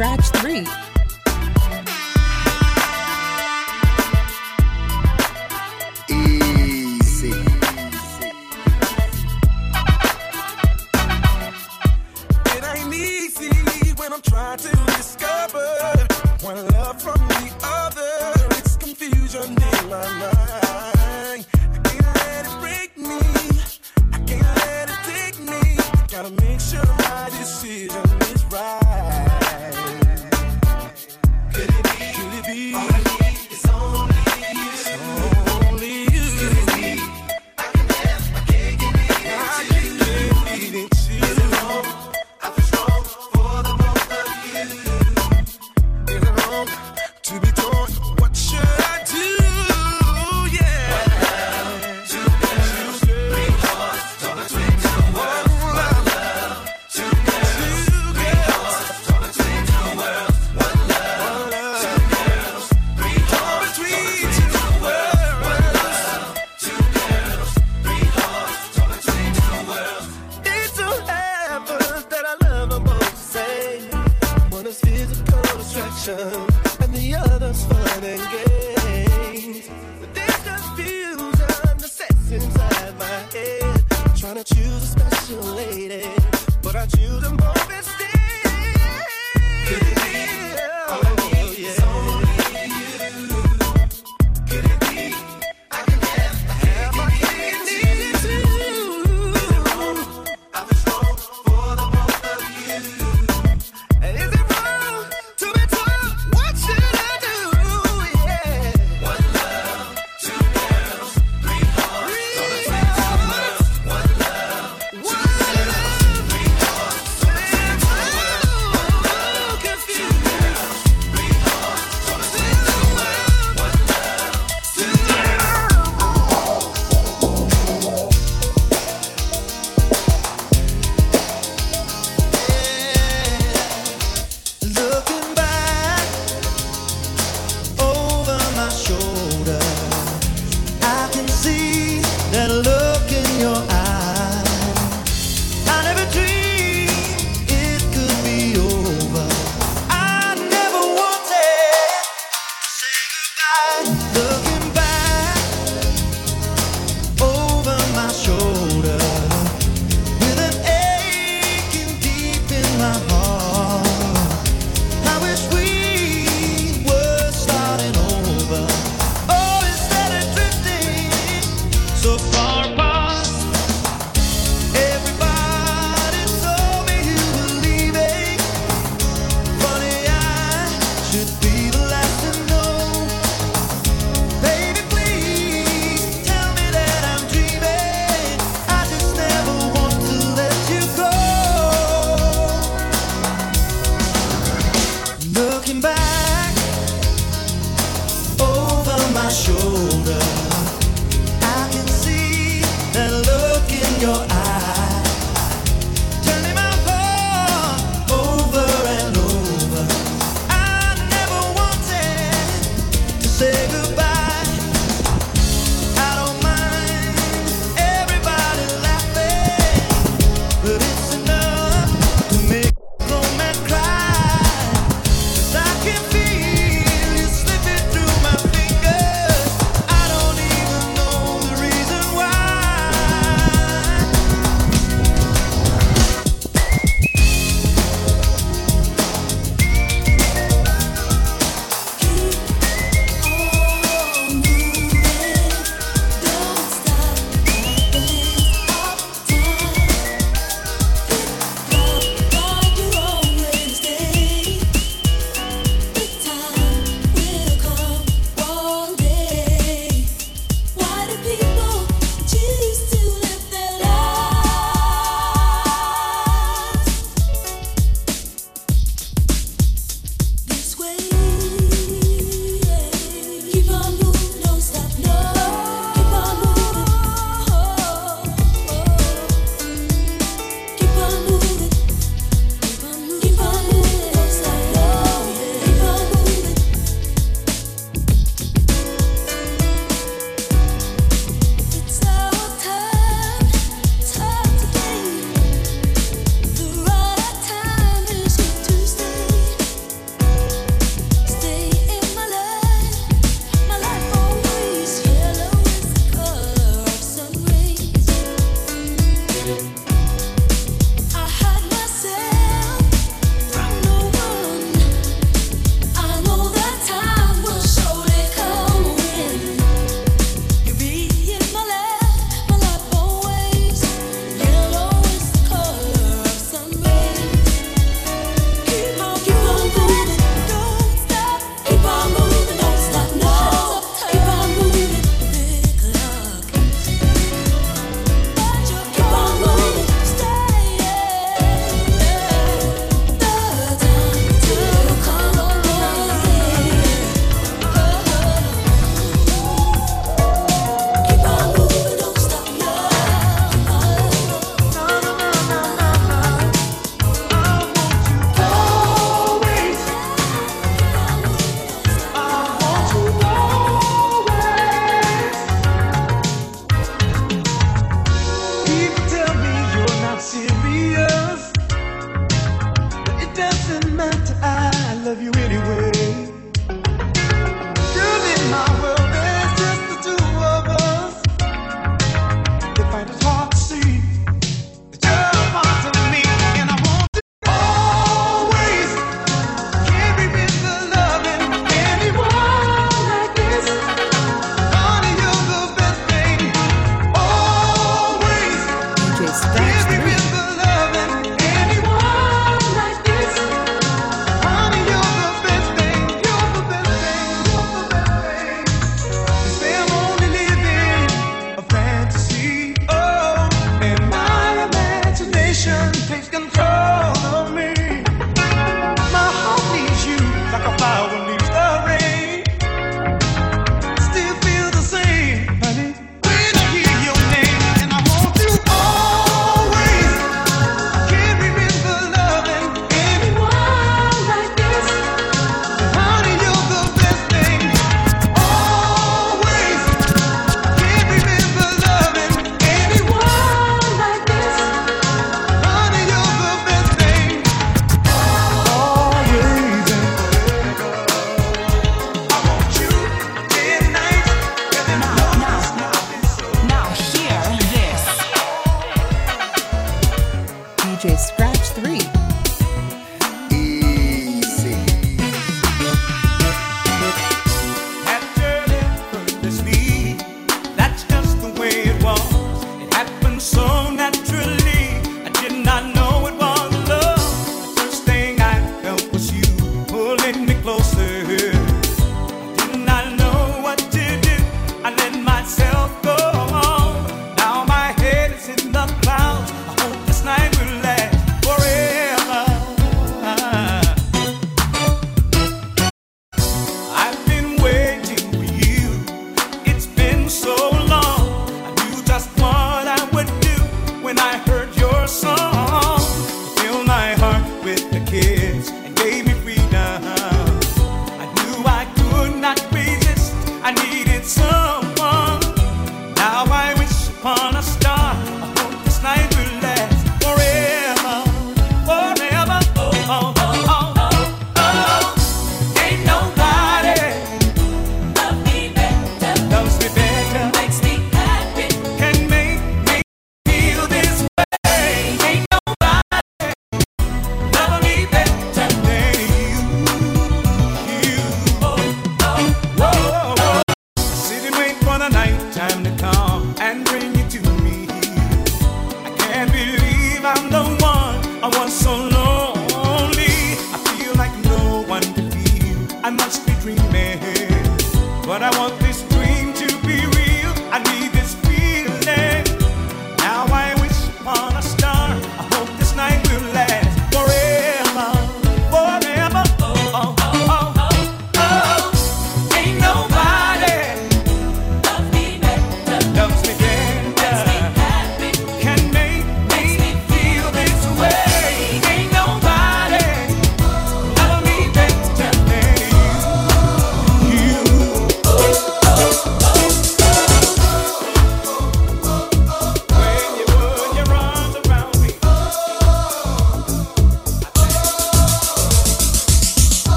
Scratch 3.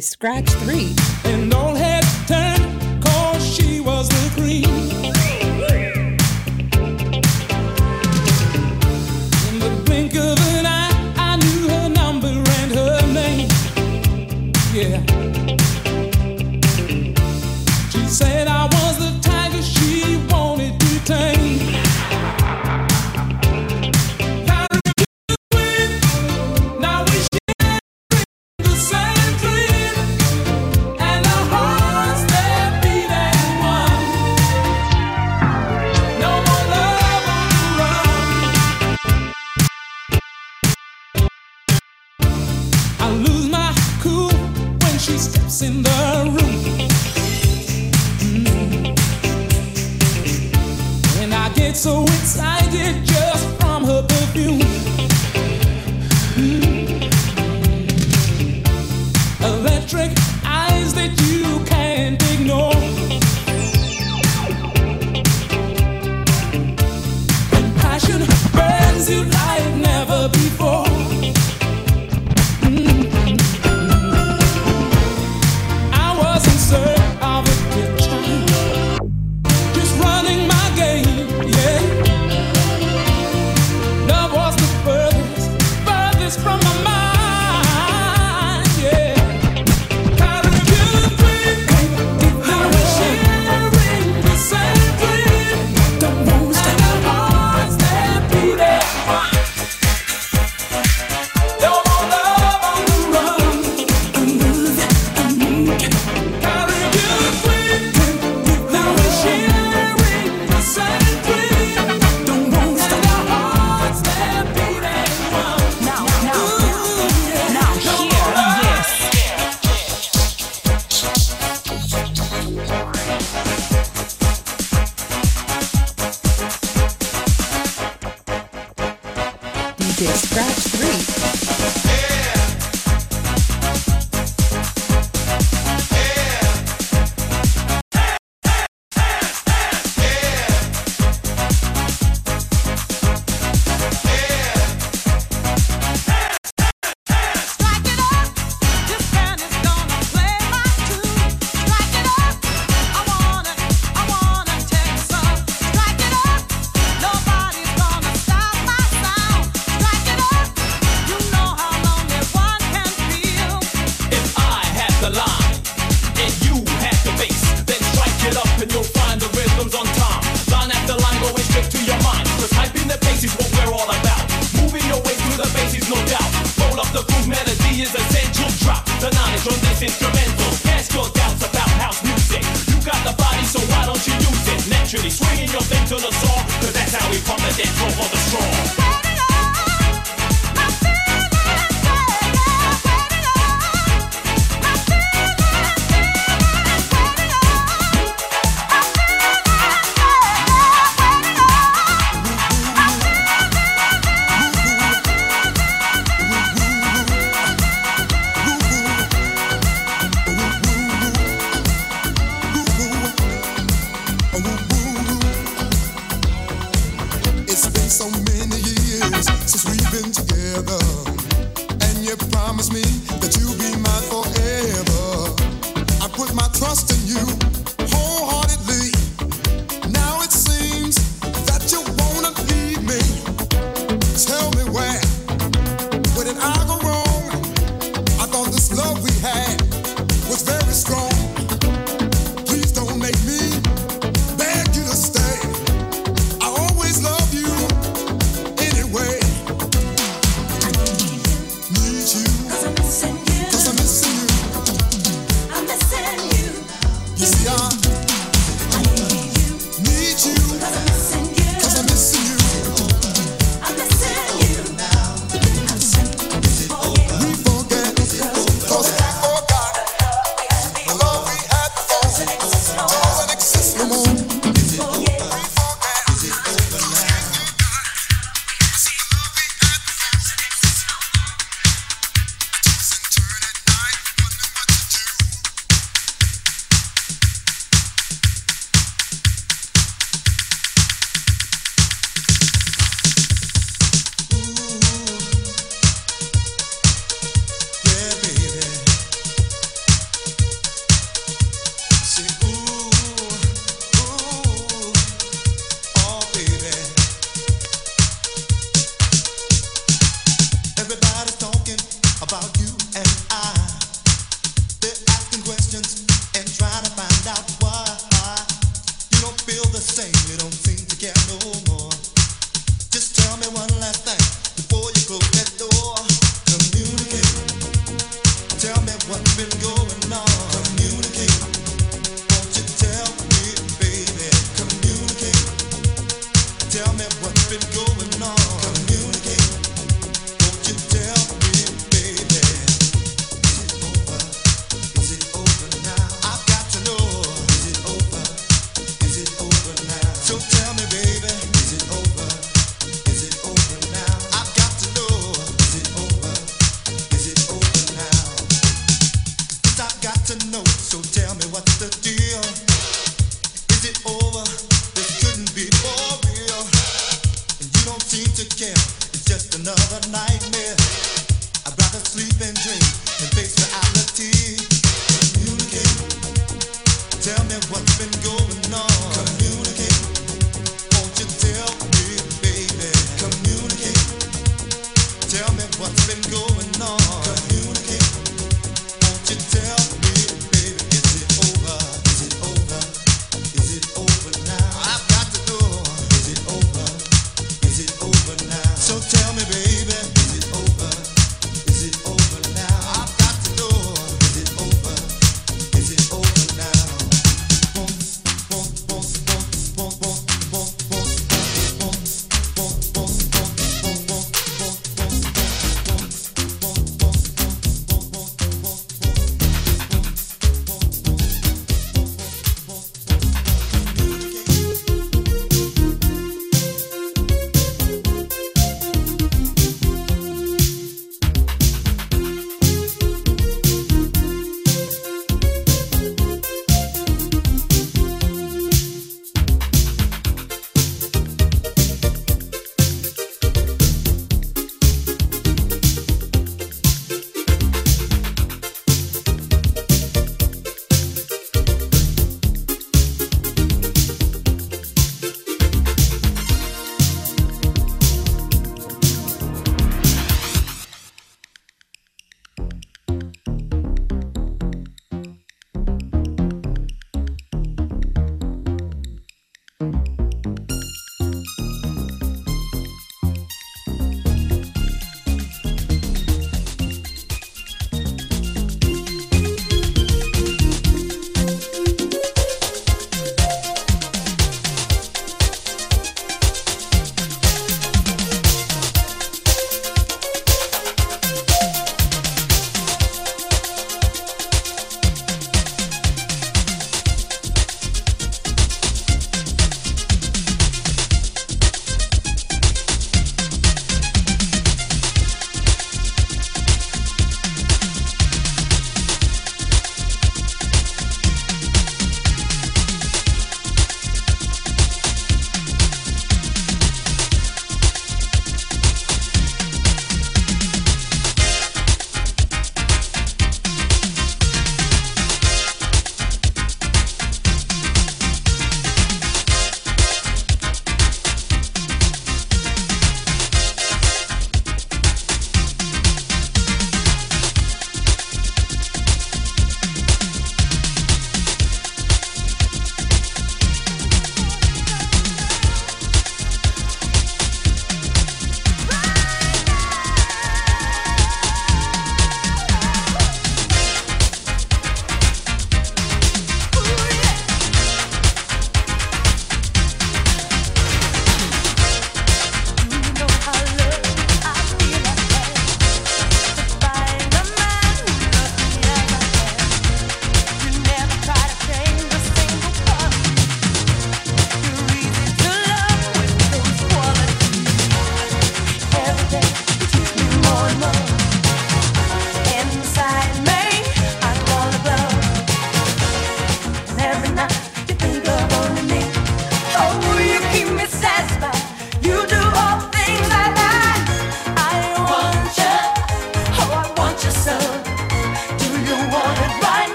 Scratch 3. So excited just from her perfume.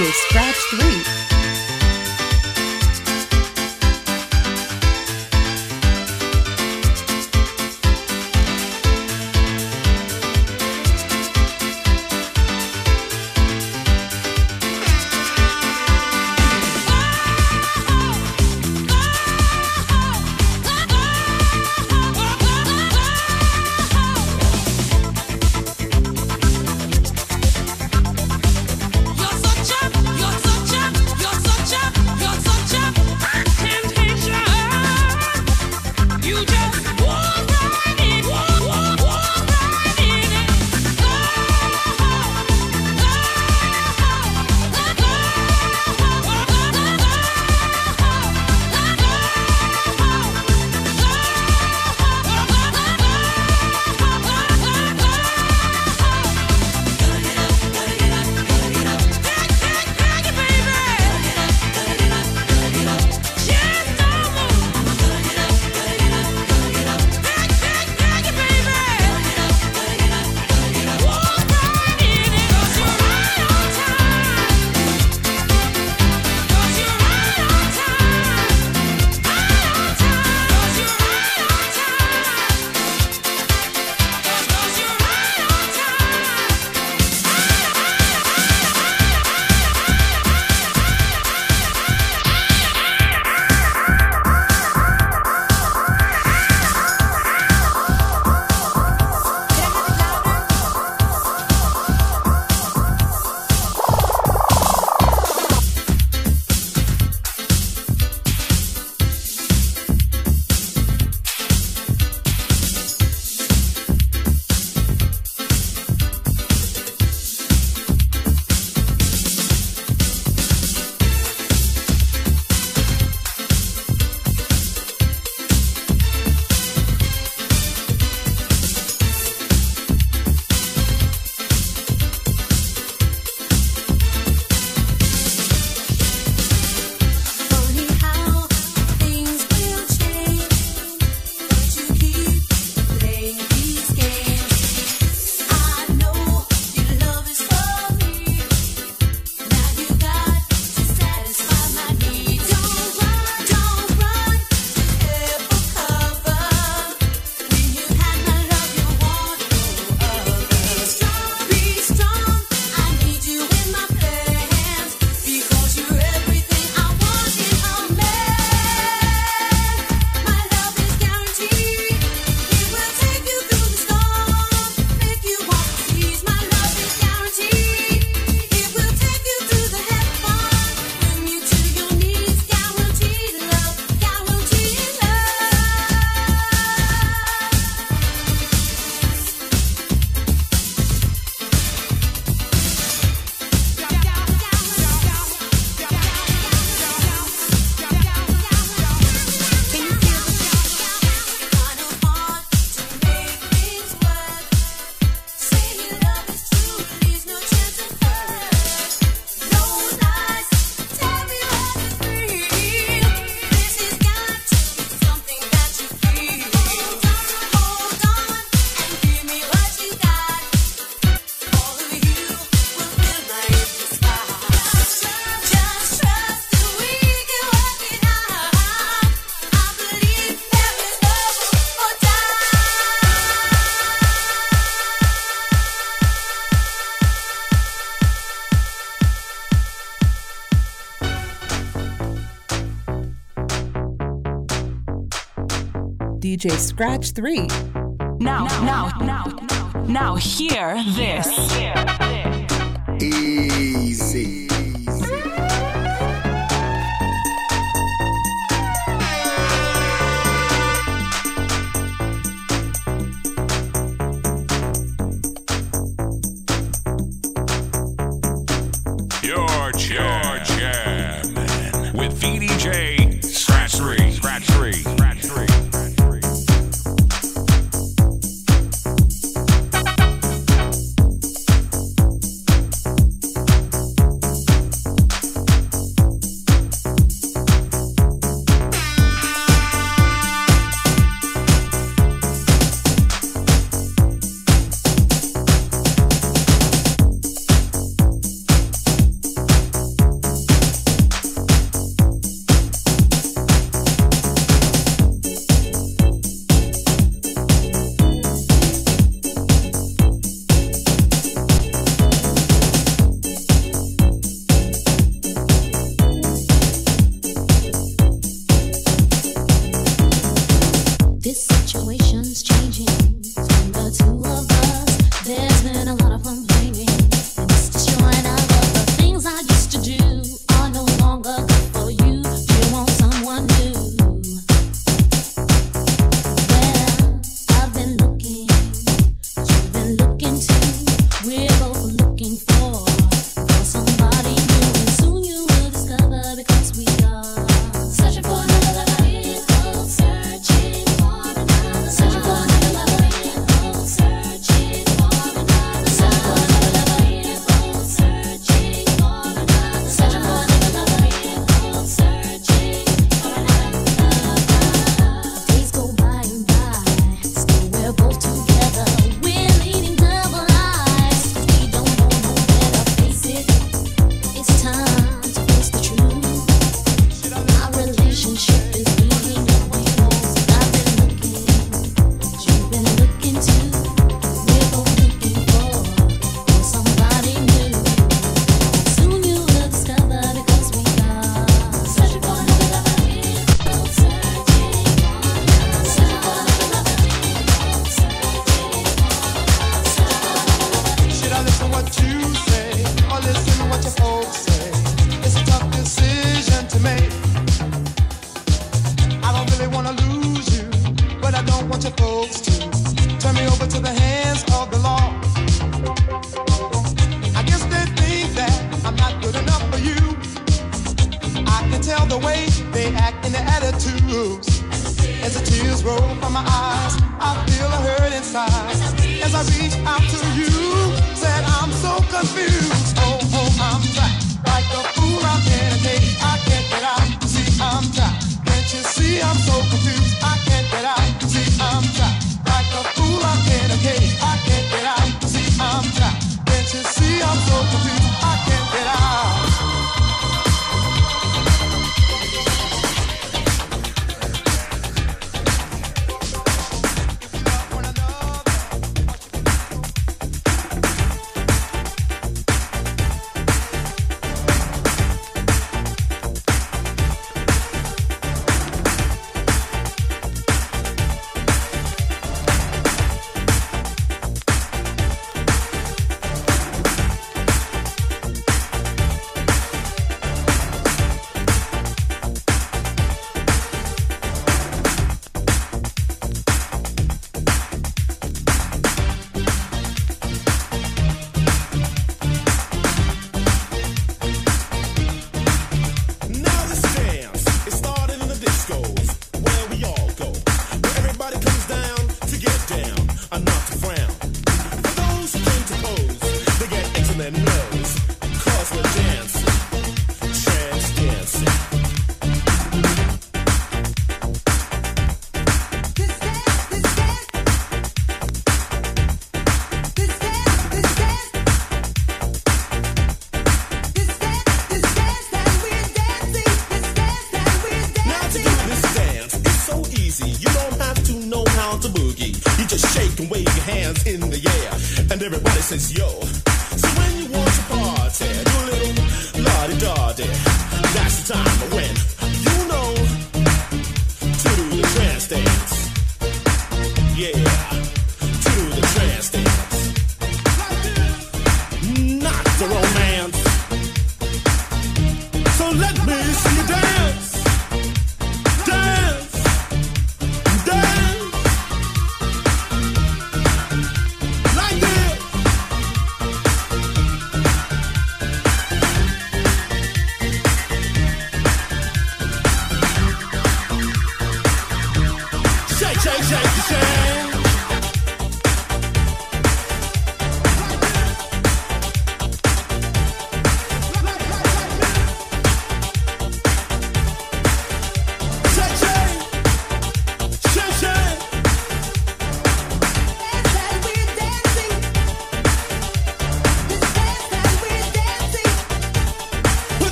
DJ Scratch 3. DJ Scratch 3. Now, now, now, now, now hear this. Hear, hear this.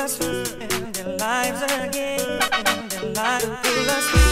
Us in their lives again, in their lives pull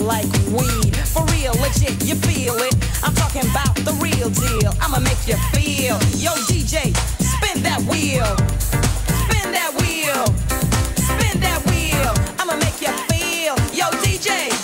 like weed. For real, legit, you feel it. I'm talking about the real deal. I'ma make you feel. Yo, DJ, spin that wheel. Spin that wheel. Spin that wheel. I'ma make you feel. Yo, DJ.